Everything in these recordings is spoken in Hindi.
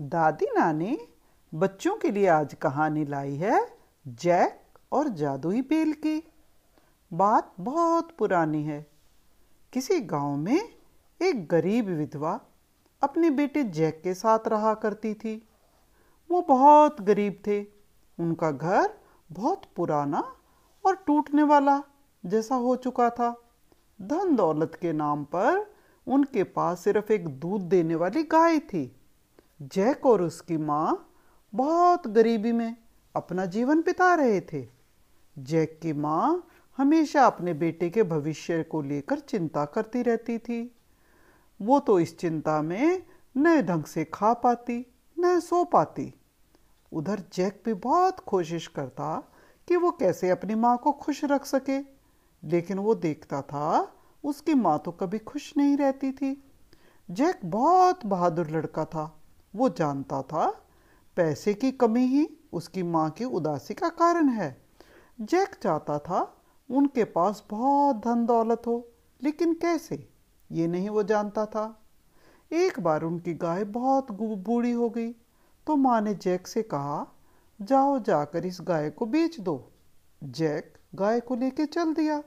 दादी नानी, बच्चों के लिए आज कहानी लाई है जैक और जादुई बेल की। बात बहुत पुरानी है। किसी गाँव में एक गरीब विधवा अपने बेटे जैक के साथ रहा करती थी। वो बहुत गरीब थे। उनका घर बहुत पुराना और टूटने वाला जैसा हो चुका था। धन दौलत के नाम पर उनके पास सिर्फ़ एक दूध देने वाली गाय थी। जैक और उसकी माँ बहुत गरीबी में अपना जीवन बिता रहे थे। जैक की माँ हमेशा अपने बेटे के भविष्य को लेकर चिंता करती रहती थी। वो तो इस चिंता में न ढंग से खा पाती, न सो पाती। उधर जैक भी बहुत कोशिश करता कि वो कैसे अपनी माँ को खुश रख सके, लेकिन वो देखता था उसकी माँ तो कभी खुश नहीं रहती थी। जैक बहुत बहादुर लड़का था। वो जानता था, पैसे की कमी ही उसकी माँ की उदासी का कारण है। जैक चाहता था उनके पास बहुत धन दौलत हो, लेकिन कैसे? ये नहीं वो जानता था। एक बार उनकी गाय बहुत बूढ़ी हो गई तो माँ ने जैक से कहा, जाओ जाकर इस गाय को बेच दो। जैक गाय को लेके चल दिया।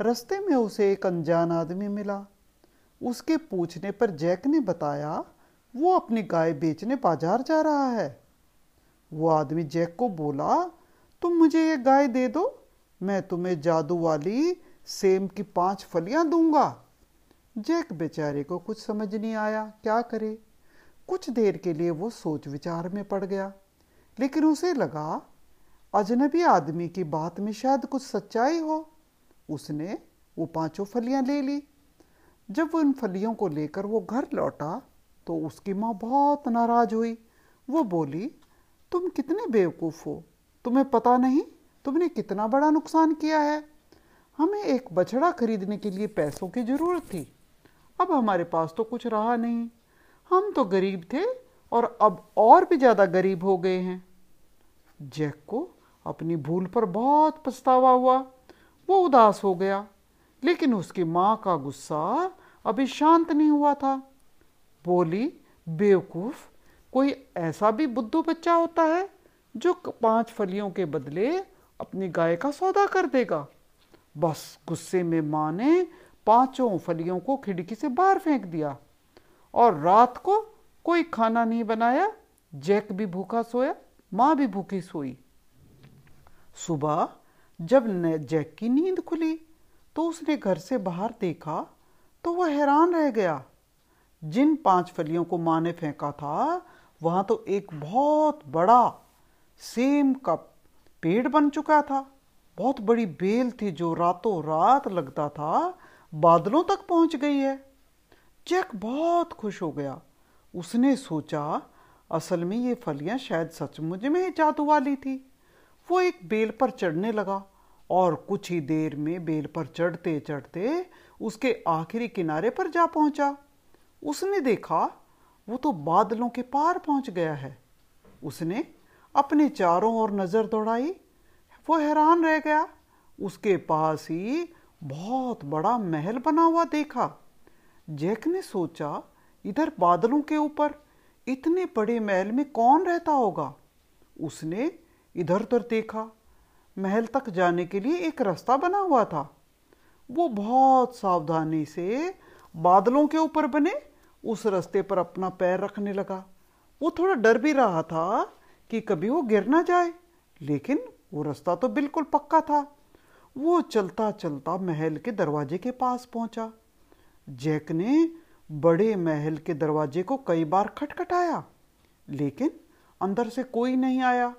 रास्ते में उसे एक अनजान आदमी मिला। उसके पूछने पर जैक ने बताया वो अपनी गाय बेचने बाज़ार जा रहा है। वो आदमी जैक को बोला, तुम मुझे ये गाय दे दो, मैं तुम्हें जादू वाली सेम की पाँच फलियाँ दूँगा। जैक बेचारे को कुछ समझ नहीं आया क्या करे। कुछ देर के लिए वो सोच विचार में पड़ गया, लेकिन उसे लगा, अजनबी आदमी की बात में शायद कुछ सच्चाई हो। उसने वो पाँचों फलियाँ ले ली। जब वो उन फलियों को लेकर वो घर लौटा तो उसकी माँ बहुत नाराज़ हुई। वो बोली, तुम कितने बेवकूफ़ हो? तुम्हें पता नहीं तुमने कितना बड़ा नुकसान किया है। हमें एक बछड़ा खरीदने के लिए पैसों की ज़रूरत थी। अब हमारे पास तो कुछ रहा नहीं। हम तो गरीब थे और अब और भी ज़्यादा गरीब हो गए हैं। जैक को अपनी भूल पर बहुत पछतावा हुआ। वो उदास हो गया, लेकिन उसकी माँ का गुस्सा अभी शांत नहीं हुआ था। बोली, बेवकूफ़, कोई ऐसा भी बुद्धू बच्चा होता है जो पाँच फलियों के बदले अपनी गाय का सौदा कर देगा। बस गुस्से में माँ ने पाँचों फलियों को खिड़की से बाहर फेंक दिया और रात को कोई खाना नहीं बनाया, जैक भी भूखा सोया, माँ भी भूखी सोई। सुबह जब जैक की नींद खुली तो उसने घर से बाहर देखा तो वह हैरान रह गया। जिन पाँच फलियों को माँ ने फेंका था, वहाँ तो एक बहुत बड़ा सेम का पेड़ बन चुका था। बहुत बड़ी बेल थी जो रातों रात लगता था, बादलों तक पहुँच गई है। जैक बहुत खुश हो गया। उसने सोचा, असल में ये फलियाँ शायद सचमुच में ही जादू वाली थी। वो एक बेल पर चढ़ने लगा और कुछ ही देर में बेल पर चढ़ते चढ़ते उसके आखिरी किनारे पर जा पहुँचा। उसने देखा, वो तो बादलों के पार पहुँच गया है। उसने अपने चारों ओर नज़र दौड़ाई। वो हैरान रह गया। उसके पास ही बहुत बड़ा महल बना हुआ देखा। जैक ने सोचा, इधर बादलों के ऊपर इतने बड़े महल में कौन रहता होगा? उसने इधर उधर देखा। महल तक जाने के लिए एक रास्ता बना हुआ था। वो बहुत सावधानी से बादलों के ऊपर बने, उस रास्ते पर अपना पैर रखने लगा। वो थोड़ा डर भी रहा था कि कभी वो गिर ना जाए, लेकिन वो रास्ता तो बिल्कुल पक्का था। वो चलता चलता महल के दरवाजे के पास पहुँचा। जैक ने बड़े महल के दरवाजे को कई बार खटखटाया, लेकिन अंदर से कोई नहीं आया।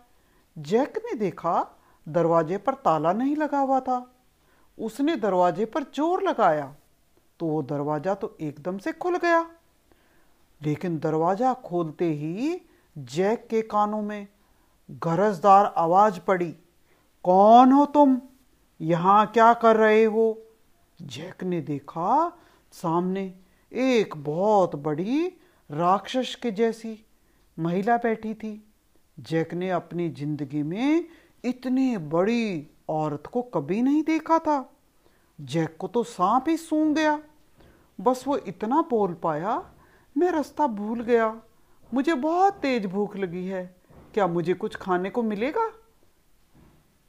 जैक ने देखा, दरवाजे पर ताला नहीं लगा हुआ था। उसने दरवाजे पर ज़ोर लगाया। तो वो दरवाज़ा तो एकदम से खुल गया। लेकिन दरवाज़ा खोलते ही जैक के कानों में गरजदार आवाज़ पड़ी, कौन हो तुम? यहाँ क्या कर रहे हो? जैक ने देखा सामने एक बहुत बड़ी राक्षस के जैसी महिला बैठी थी। जैक ने अपनी ज़िंदगी में इतनी बड़ी औरत को कभी नहीं देखा था। जैक को तो सांप ही सूंघ गया। बस वो इतना बोल पाया, मैं रास्ता भूल गया। मुझे बहुत तेज भूख लगी है। क्या मुझे कुछ खाने को मिलेगा?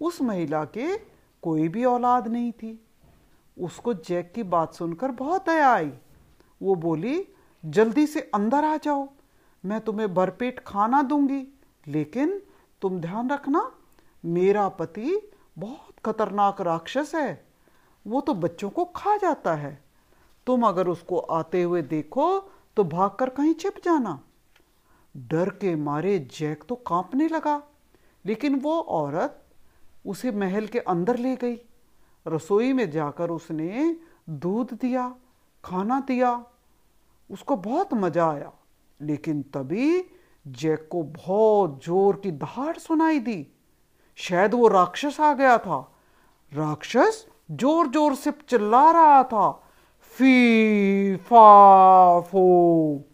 उस महिला के कोई भी औलाद नहीं थी। उसको जैक की बात सुनकर बहुत दया आई। वो बोली, जल्दी से अंदर आ जाओ। मैं तुम्हें भरपेट खाना दूँगी, लेकिन तुम ध्यान रखना, मेरा पति बहुत खतरनाक राक्षस है। वो तो बच्चों को खा जाता है। तुम अगर उसको आते हुए देखो तो भागकर कहीं छिप जाना। डर के मारे जैक तो कांपने लगा, लेकिन वो औरत उसे महल के अंदर ले गई। रसोई में जाकर उसने दूध दिया, खाना दिया, उसको बहुत मज़ा आया, लेकिन तभी जैक को बहुत ज़ोर की दहाड़ सुनाई दी। शायद वो राक्षस आ गया था। राक्षस ज़ोर ज़ोर से चिल्ला रहा था। फ़ी फा फो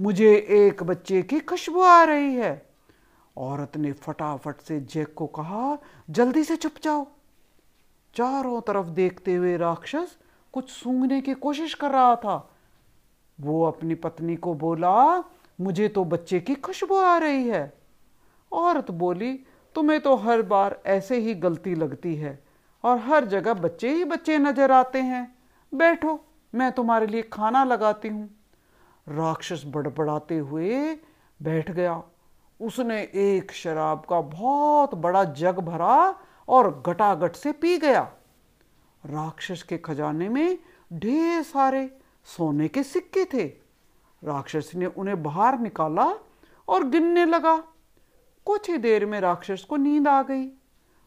मुझे एक बच्चे की खुशबू आ रही है। औरत ने फटाफट से जैक को कहा, जल्दी से चुप जाओ। चारों तरफ़ देखते हुए राक्षस कुछ सूंघने की कोशिश कर रहा था। वो अपनी पत्नी को बोला, मुझे तो बच्चे की खुशबू आ रही है। औरत बोली, तुम्हें तो हर बार ऐसे ही गलती लगती है और हर जगह बच्चे ही बच्चे नज़र आते हैं। बैठो। मैं तुम्हारे लिए खाना लगाती हूँ। राक्षस बड़बड़ाते हुए बैठ गया। उसने एक शराब का बहुत बड़ा जग भरा और गटागट से पी गया। राक्षस के खजाने में ढेर सारे सोने के सिक्के थे। राक्षस ने उन्हें बाहर निकाला और गिनने लगा। कुछ ही देर में राक्षस को नींद आ गई।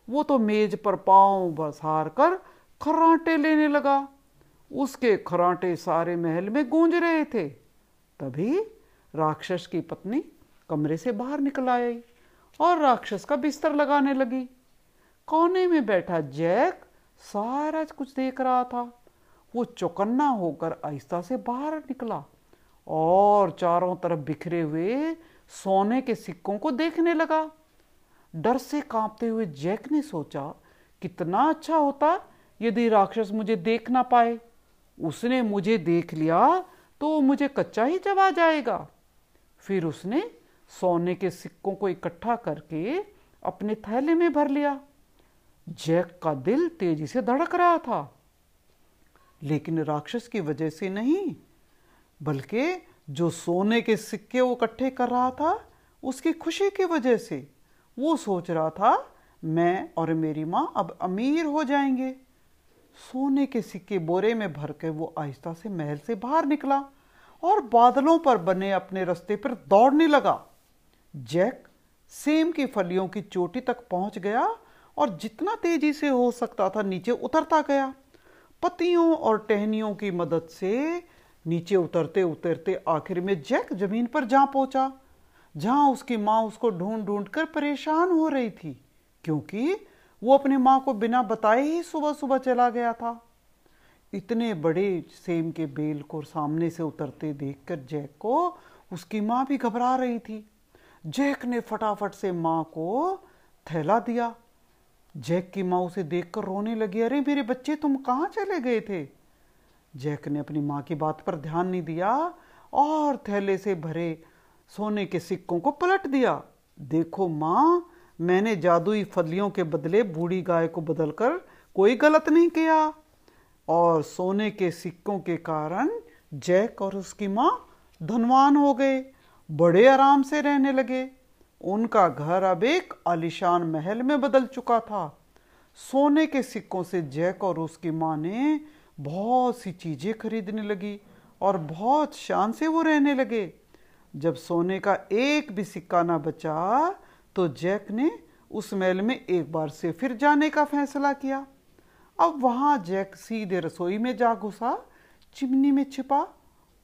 वो तो मेज पर पाँव बसार कर खराटे लेने लगा। उसके खराटे सारे महल में गूंज रहे थे। तभी राक्षस की पत्नी कमरे से बाहर निकल आई और राक्षस का बिस्तर लगाने लगी। कोने में बैठा जैक सारा कुछ देख रहा था। वो चौकन्ना होकर आहिस्ता से बाहर निकला और चारों तरफ़ बिखरे हुए सोने के सिक्कों को देखने लगा। डर से कांपते हुए जैक ने सोचा, कितना अच्छा होता यदि राक्षस मुझे देख ना पाए। उसने मुझे देख लिया तो मुझे कच्चा ही चबा जाएगा। फिर उसने सोने के सिक्कों को इकट्ठा करके अपने थैले में भर लिया। जैक का दिल तेज़ी से धड़क रहा था। लेकिन राक्षस की वजह से नहीं, बल्कि जो सोने के सिक्के वो इकट्ठे कर रहा था, उसकी खुशी की वजह से वो सोच रहा था, मैं और मेरी माँ अब अमीर हो जाएँगे। सोने के सिक्के बोरे में भर के वो आहिस्ता से महल से बाहर निकला और बादलों पर बने अपने रास्ते पर दौड़ने लगा। जैक सेम की फलियों की चोटी तक पहुँच गया और जितना तेज़ी से हो सकता था नीचे उतरता गया। पतियों और टहनियों की मदद से नीचे उतरते उतरते आखिर में जैक ज़मीन पर जा पहुँचा, जहाँ उसकी माँ उसको ढूंढ ढूंढ कर परेशान हो रही थी, क्योंकि वो अपनी माँ को बिना बताए ही सुबह सुबह चला गया था। इतने बड़े सेम के बेल को सामने से उतरते देखकर जैक को उसकी माँ भी घबरा रही थी। जैक ने फटाफट से माँ को थैला दिया। जैक की माँ उसे देखकर रोने लगी, अरे, मेरे बच्चे, तुम कहाँ चले गए थे? जैक ने अपनी माँ की बात पर ध्यान नहीं दिया और थैले से भरे सोने के सिक्कों को पलट दिया। देखो माँ मैंने जादुई फलियों के बदले बूढ़ी गाय को बदलकर कोई गलत नहीं किया। और सोने के सिक्कों के कारण जैक और उसकी माँ धनवान हो गए, बड़े आराम से रहने लगे। उनका घर अब एक आलिशान महल में बदल चुका था। सोने के सिक्कों से जैक और उसकी माँ ने बहुत सी चीज़ें खरीदने लगी और बहुत शान से वो रहने लगे। जब सोने का एक भी सिक्का ना बचा तो जैक ने उस महल में एक बार से फिर जाने का फैसला किया। अब वहाँ जैक सीधे रसोई में जा घुसा, चिमनी में छिपा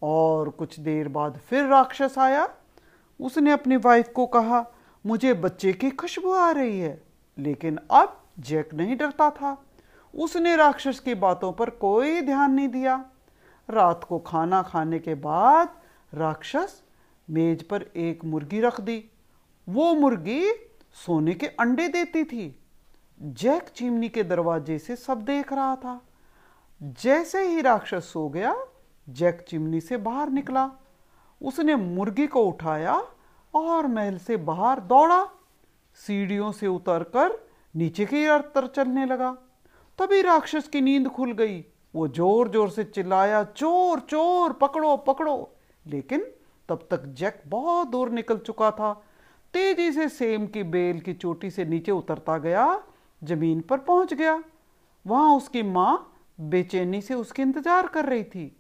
और कुछ देर बाद फिर राक्षस आया। उसने अपनी वाइफ को कहा, मुझे बच्चे की खुशबू आ रही है। लेकिन अब जैक नहीं डरता था। उसने राक्षस की बातों पर कोई ध्यान नहीं दिया। रात को खाना खाने के बाद राक्षस मेज पर एक मुर्गी रख दी। वो मुर्गी सोने के अंडे देती थी। जैक चिमनी के दरवाजे से सब देख रहा था। जैसे ही राक्षस सो गया, जैक चिमनी से बाहर निकला। उसने मुर्गी को उठाया और महल से बाहर दौड़ा। सीढ़ियों से उतरकर नीचे की तर चलने लगा। तभी राक्षस की नींद खुल गई। वो ज़ोर ज़ोर से चिल्लाया, चोर चोर, पकड़ो पकड़ो! लेकिन तब तक जैक बहुत दूर निकल चुका था। तेज़ी से सेम की बेल की चोटी से नीचे उतरता गया, ज़मीन पर पहुँच गया। वहाँ उसकी माँ बेचैनी से उसके इंतज़ार कर रही थी।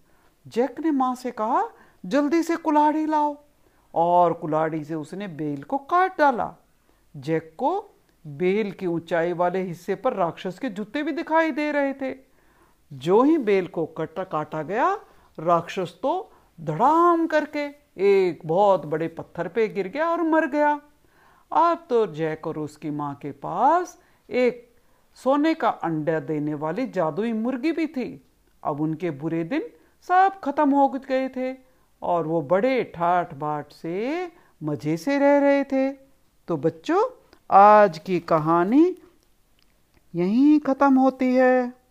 जैक ने माँ से कहा, जल्दी से कुल्हाड़ी लाओ। और कुल्हाड़ी से उसने बेल को काट डाला। जैक को बेल की ऊंचाई वाले हिस्से पर राक्षस के जूते भी दिखाई दे रहे थे। जो ही बेल को कटा काटा गया, राक्षस तो धड़ाम करके एक बहुत बड़े पत्थर पे गिर गया और मर गया। अब तो जैक और उसकी माँ के पास एक सोने का अंडा देने वाली जादुई मुर्गी भी थी। अब उनके बुरे दिन सब खत्म हो गए थे और वो बड़े ठाठ बाट से मज़े से रह रहे थे। तो बच्चों, आज की कहानी यहीं ख़त्म होती है।